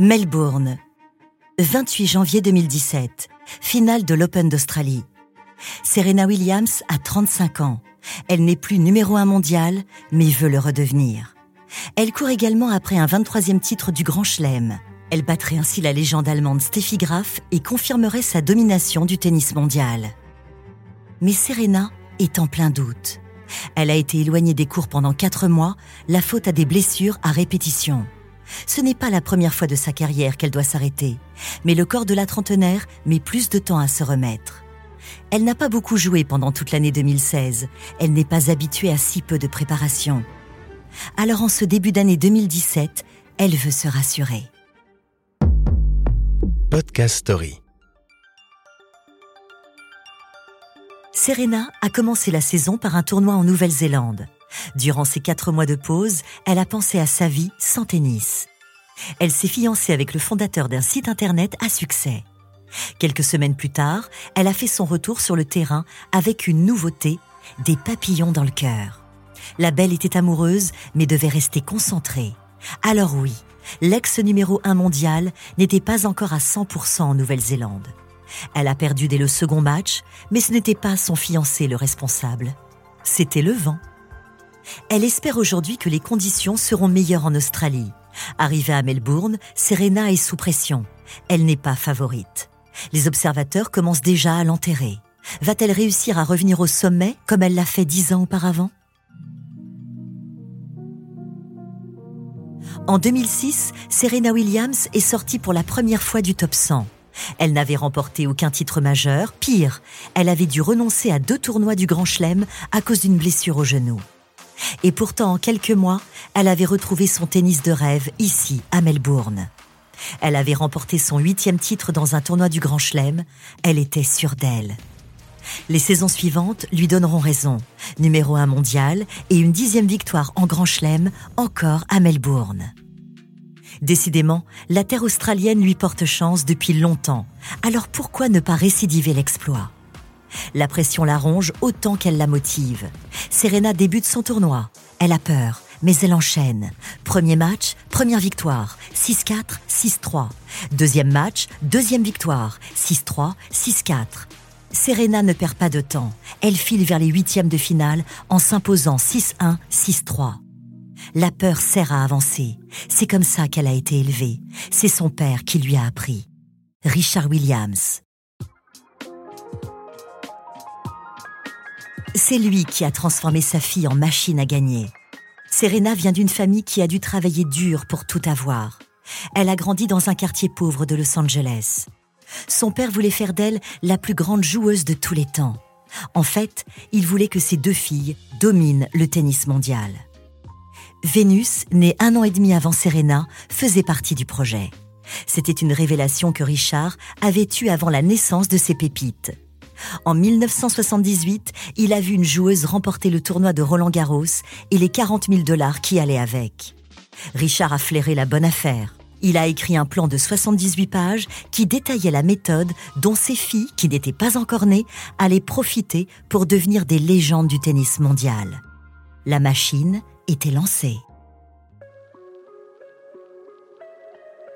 Melbourne. 28 janvier 2017. Finale de l'Open d'Australie. Serena Williams a 35 ans. Elle n'est plus numéro un mondial, mais veut le redevenir. Elle court également après un 23e titre du Grand Chelem. Elle battrait ainsi la légende allemande Steffi Graf et confirmerait sa domination du tennis mondial. Mais Serena est en plein doute. Elle a été éloignée des cours pendant quatre mois, la faute à des blessures à répétition. Ce n'est pas la première fois de sa carrière qu'elle doit s'arrêter, mais le corps de la trentenaire met plus de temps à se remettre. Elle n'a pas beaucoup joué pendant toute l'année 2016, elle n'est pas habituée à si peu de préparation. Alors en ce début d'année 2017, elle veut se rassurer. Podcast Story. Serena a commencé la saison par un tournoi en Nouvelle-Zélande. Durant ces quatre mois de pause, elle a pensé à sa vie sans tennis. Elle s'est fiancée avec le fondateur d'un site internet à succès. Quelques semaines plus tard, elle a fait son retour sur le terrain avec une nouveauté, des papillons dans le cœur. La belle était amoureuse, mais devait rester concentrée. Alors oui, l'ex numéro 1 mondial n'était pas encore à 100% en Nouvelle-Zélande. Elle a perdu dès le second match, mais ce n'était pas son fiancé le responsable. C'était le vent. Elle espère aujourd'hui que les conditions seront meilleures en Australie. Arrivée à Melbourne, Serena est sous pression. Elle n'est pas favorite. Les observateurs commencent déjà à l'enterrer. Va-t-elle réussir à revenir au sommet comme elle l'a fait dix ans auparavant? En 2006, Serena Williams est sortie pour la première fois du top 100. Elle n'avait remporté aucun titre majeur. Pire, elle avait dû renoncer à deux tournois du Grand Chelem à cause d'une blessure au genou. Et pourtant, en quelques mois, elle avait retrouvé son tennis de rêve ici, à Melbourne. Elle avait remporté son huitième titre dans un tournoi du Grand Chelem. Elle était sûre d'elle. Les saisons suivantes lui donneront raison. Numéro un mondial et une dixième victoire en Grand Chelem, encore à Melbourne. Décidément, la terre australienne lui porte chance depuis longtemps. Alors pourquoi ne pas récidiver l'exploit? La pression la ronge autant qu'elle la motive. Serena débute son tournoi. Elle a peur, mais elle enchaîne. Premier match, première victoire, 6-4, 6-3. Deuxième match, deuxième victoire, 6-3, 6-4. Serena ne perd pas de temps. Elle file vers les huitièmes de finale en s'imposant 6-1, 6-3. La peur sert à avancer. C'est comme ça qu'elle a été élevée. C'est son père qui lui a appris. Richard Williams. C'est lui qui a transformé sa fille en machine à gagner. Serena vient d'une famille qui a dû travailler dur pour tout avoir. Elle a grandi dans un quartier pauvre de Los Angeles. Son père voulait faire d'elle la plus grande joueuse de tous les temps. En fait, il voulait que ses deux filles dominent le tennis mondial. Vénus, née un an et demi avant Serena, faisait partie du projet. C'était une révélation que Richard avait eue avant la naissance de ses pépites. En 1978, il a vu une joueuse remporter le tournoi de Roland Garros et les 40 000 dollars qui allaient avec. Richard a flairé la bonne affaire. Il a écrit un plan de 78 pages qui détaillait la méthode dont ses filles, qui n'étaient pas encore nées, allaient profiter pour devenir des légendes du tennis mondial. La machine était lancée.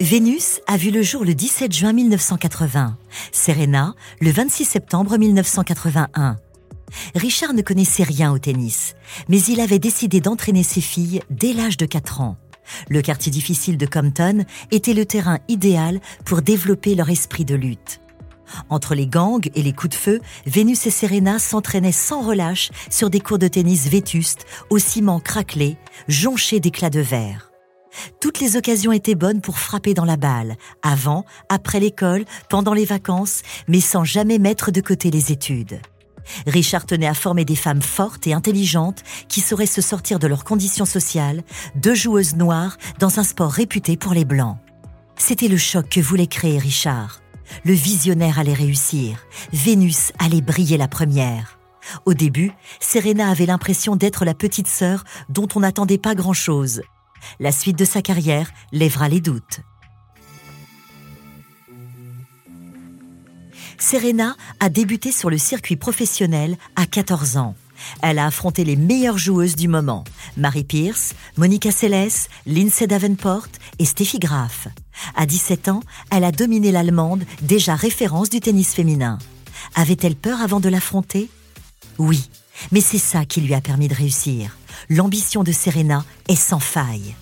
Vénus a vu le jour le 17 juin 1980, Serena le 26 septembre 1981. Richard ne connaissait rien au tennis, mais il avait décidé d'entraîner ses filles dès l'âge de 4 ans. Le quartier difficile de Compton était le terrain idéal pour développer leur esprit de lutte. Entre les gangs et les coups de feu, Vénus et Serena s'entraînaient sans relâche sur des cours de tennis vétustes, au ciment craquelé, jonchés d'éclats de verre. Toutes les occasions étaient bonnes pour frapper dans la balle, avant, après l'école, pendant les vacances, mais sans jamais mettre de côté les études. Richard tenait à former des femmes fortes et intelligentes qui sauraient se sortir de leurs conditions sociales, deux joueuses noires dans un sport réputé pour les blancs. C'était le choc que voulait créer Richard. Le visionnaire allait réussir. Vénus allait briller la première. Au début, Serena avait l'impression d'être la petite sœur dont on n'attendait pas grand-chose. La suite de sa carrière lèvera les doutes. Serena a débuté sur le circuit professionnel à 14 ans. Elle a affronté les meilleures joueuses du moment, Marie Pierce, Monica Seles, Lindsay Davenport et Steffi Graf. À 17 ans, elle a dominé l'Allemande, déjà référence du tennis féminin. Avait-elle peur avant de l'affronter? Oui, mais c'est ça qui lui a permis de réussir. L'ambition de Serena est sans faille.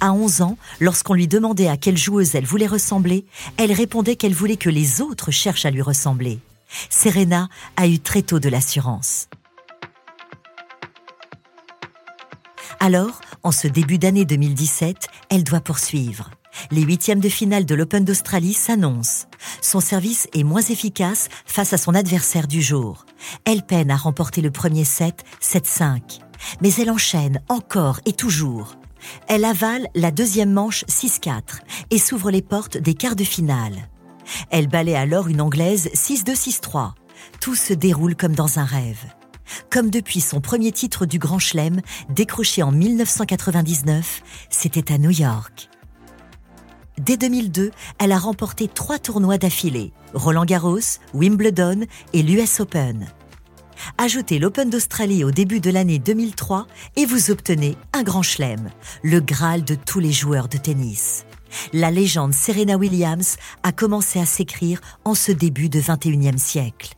À 11 ans, lorsqu'on lui demandait à quelle joueuse elle voulait ressembler, elle répondait qu'elle voulait que les autres cherchent à lui ressembler. Serena a eu très tôt de l'assurance. Alors, en ce début d'année 2017, elle doit poursuivre. Les huitièmes de finale de l'Open d'Australie s'annoncent. Son service est moins efficace face à son adversaire du jour. Elle peine à remporter le premier set, 7-5. Mais elle enchaîne encore et toujours. Elle avale la deuxième manche 6-4 et s'ouvre les portes des quarts de finale. Elle balaie alors une Anglaise 6-2-6-3. Tout se déroule comme dans un rêve. Comme depuis son premier titre du Grand Chelem, décroché en 1999, c'était à New York. Dès 2002, elle a remporté trois tournois d'affilée, Roland Garros, Wimbledon et l'US Open. Ajoutez l'Open d'Australie au début de l'année 2003 et vous obtenez un grand chelem, le Graal de tous les joueurs de tennis. La légende Serena Williams a commencé à s'écrire en ce début de 21e siècle.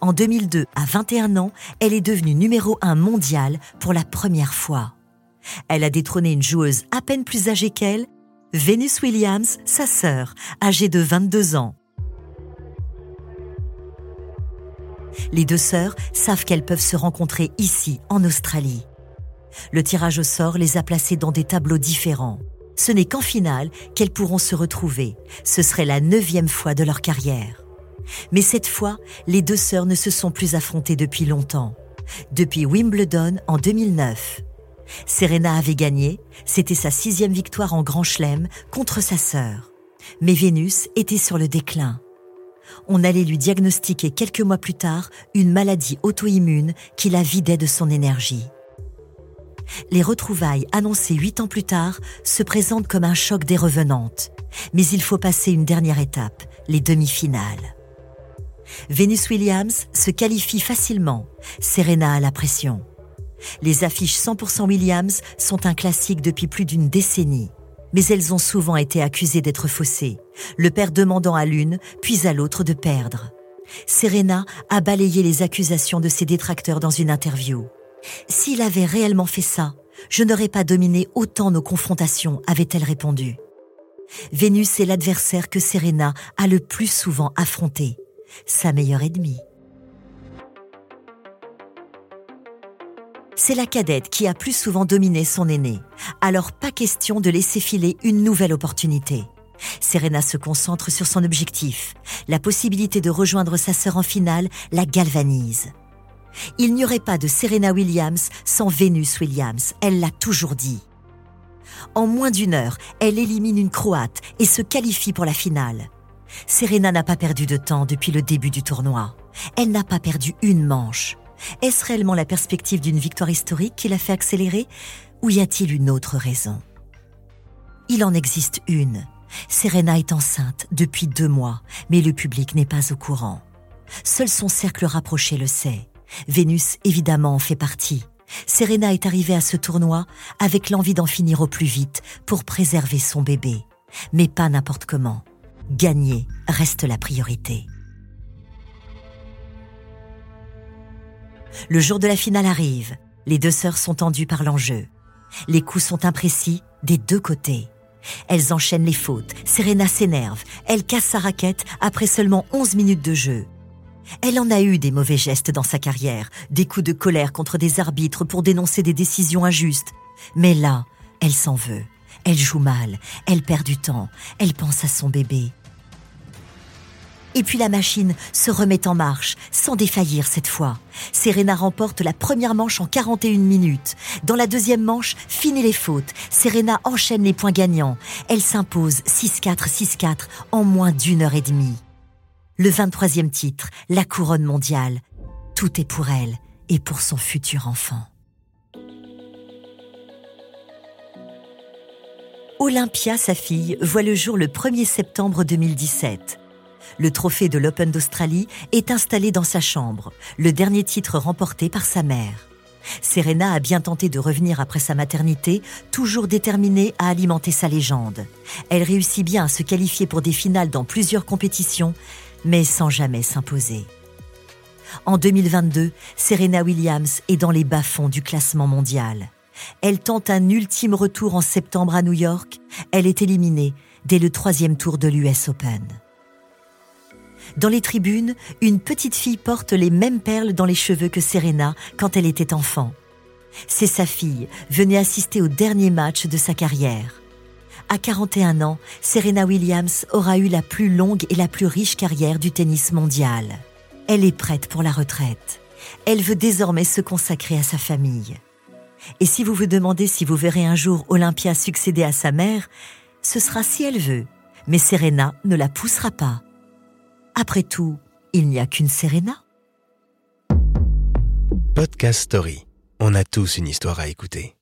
En 2002, à 21 ans, elle est devenue numéro 1 mondial pour la première fois. Elle a détrôné une joueuse à peine plus âgée qu'elle, Venus Williams, sa sœur, âgée de 22 ans. Les deux sœurs savent qu'elles peuvent se rencontrer ici, en Australie. Le tirage au sort les a placées dans des tableaux différents. Ce n'est qu'en finale qu'elles pourront se retrouver. Ce serait la neuvième fois de leur carrière. Mais cette fois, les deux sœurs ne se sont plus affrontées depuis longtemps. Depuis Wimbledon en 2009. Serena avait gagné, c'était sa sixième victoire en Grand Chelem contre sa sœur. Mais Vénus était sur le déclin. On allait lui diagnostiquer quelques mois plus tard une maladie auto-immune qui la vidait de son énergie. Les retrouvailles annoncées huit ans plus tard se présentent comme un choc des revenantes. Mais il faut passer une dernière étape, les demi-finales. Venus Williams se qualifie facilement. Serena a la pression. Les affiches 100% Williams sont un classique depuis plus d'une décennie. Mais elles ont souvent été accusées d'être faussées, le père demandant à l'une, puis à l'autre de perdre. Serena a balayé les accusations de ses détracteurs dans une interview. S'il avait réellement fait ça, je n'aurais pas dominé autant nos confrontations, avait-elle répondu. Vénus est l'adversaire que Serena a le plus souvent affronté sa meilleure ennemie. C'est la cadette qui a plus souvent dominé son aîné. Alors pas question de laisser filer une nouvelle opportunité. Serena se concentre sur son objectif. La possibilité de rejoindre sa sœur en finale la galvanise. Il n'y aurait pas de Serena Williams sans Venus Williams, elle l'a toujours dit. En moins d'une heure, elle élimine une Croate et se qualifie pour la finale. Serena n'a pas perdu de temps depuis le début du tournoi. Elle n'a pas perdu une manche. Est-ce réellement la perspective d'une victoire historique qui l'a fait accélérer ou y a-t-il une autre raison? Il en existe une. Serena est enceinte depuis deux mois, mais le public n'est pas au courant. Seul son cercle rapproché le sait. Vénus, évidemment, en fait partie. Serena est arrivée à ce tournoi avec l'envie d'en finir au plus vite pour préserver son bébé. Mais pas n'importe comment. Gagner reste la priorité. Le jour de la finale arrive. Les deux sœurs sont tendues par l'enjeu. Les coups sont imprécis des deux côtés. Elles enchaînent les fautes. Serena s'énerve. Elle casse sa raquette après seulement 11 minutes de jeu. Elle en a eu des mauvais gestes dans sa carrière, des coups de colère contre des arbitres pour dénoncer des décisions injustes. Mais là, elle s'en veut. Elle joue mal, elle perd du temps, elle pense à son bébé. Et puis la machine se remet en marche, sans défaillir cette fois. Serena remporte la première manche en 41 minutes. Dans la deuxième manche, finit les fautes. Serena enchaîne les points gagnants. Elle s'impose 6-4, 6-4 en moins d'une heure et demie. Le 23e titre, la couronne mondiale. Tout est pour elle et pour son futur enfant. Olympia, sa fille, voit le jour le 1er septembre 2017. Le trophée de l'Open d'Australie est installé dans sa chambre, le dernier titre remporté par sa mère. Serena a bien tenté de revenir après sa maternité, toujours déterminée à alimenter sa légende. Elle réussit bien à se qualifier pour des finales dans plusieurs compétitions, mais sans jamais s'imposer. En 2022, Serena Williams est dans les bas-fonds du classement mondial. Elle tente un ultime retour en septembre à New York. Elle est éliminée dès le troisième tour de l'US Open. Dans les tribunes, une petite fille porte les mêmes perles dans les cheveux que Serena quand elle était enfant. C'est sa fille, venue assister au dernier match de sa carrière. À 41 ans, Serena Williams aura eu la plus longue et la plus riche carrière du tennis mondial. Elle est prête pour la retraite. Elle veut désormais se consacrer à sa famille. Et si vous vous demandez si vous verrez un jour Olympia succéder à sa mère, ce sera si elle veut. Mais Serena ne la poussera pas. Après tout, il n'y a qu'une Serena. Podcast Story. On a tous une histoire à écouter.